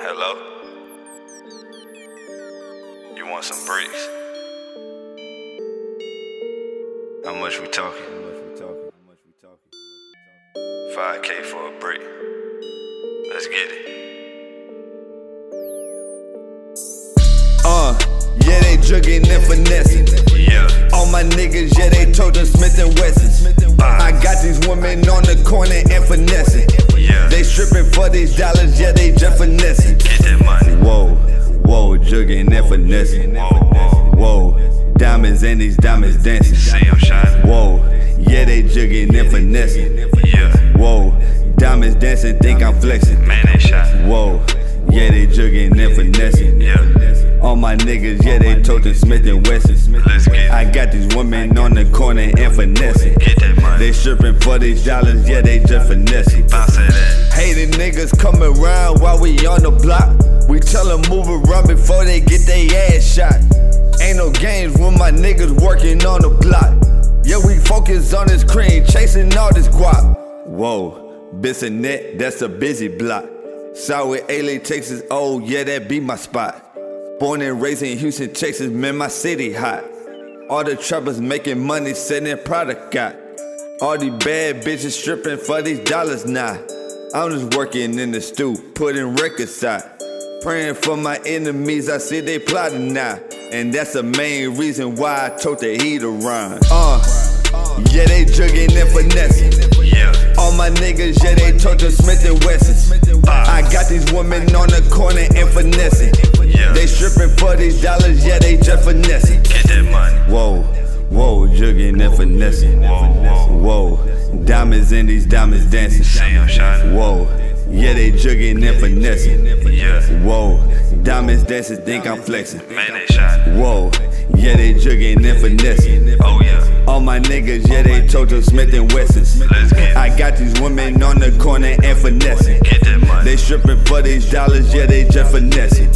Hello? You want some bricks? How much we talking? How much we talking? How much we talking? 5K for a brick. Let's get it. Uh, yeah, they jugging and finessing. Yeah. All my niggas, yeah, they told them Smith and Wessons. I got these women on the corner and finessing. Yeah. They stripping for these dollars, yeah, they just finessing. Get that money. Whoa, whoa, jugging and finessing. Whoa, whoa. Whoa, diamonds and these diamonds dancing. Jugging and finessing. Yeah. Whoa, diamonds dancing, think I'm flexing. Man, they shot. Whoa, yeah, they jugging and finessing. Yeah. All my niggas, yeah, they toting Smith and Wesson. Let's get. I got these women on the corner and finessing. Get that money. They stripping for these dollars, yeah, they just finessing. Bounce at that. Hating niggas come around while we on the block. We tell them move around before they get their ass shot. Ain't no games when my niggas working on the block. Yeah, we focus on this cream, chasing all this guap. Whoa, Bissonnet, that's a busy block. South LA, Texas, oh yeah, that be my spot. Born and raised in Houston, Texas, man, my city hot. All the trappers making money, sending product out. All these bad bitches stripping for these dollars now. I'm just working in the stew, putting records out. Praying for my enemies, I see they plotting now. And that's the main reason why I told the heat around. Uh, yeah, they jugging and finessing. Yeah. All my niggas, yeah, they told the Smith and Wessons. I got these women on the corner and finessing. Yeah. They stripping for these dollars, yeah, they just finessing. Get that money. Whoa, whoa, jugging and finessing. Whoa, Whoa, diamonds and these diamonds dancing. Whoa, yeah, they jugging and finessing. Yeah. Whoa, diamonds dancing, think I'm flexing. Man, they shining. Whoa, yeah, they jugging and finessing. Oh, yeah. All my niggas, yeah, they total Smith and Wessons. I got these women on the corner and finessing. Get that money. They stripping for these dollars, yeah, they just finessing.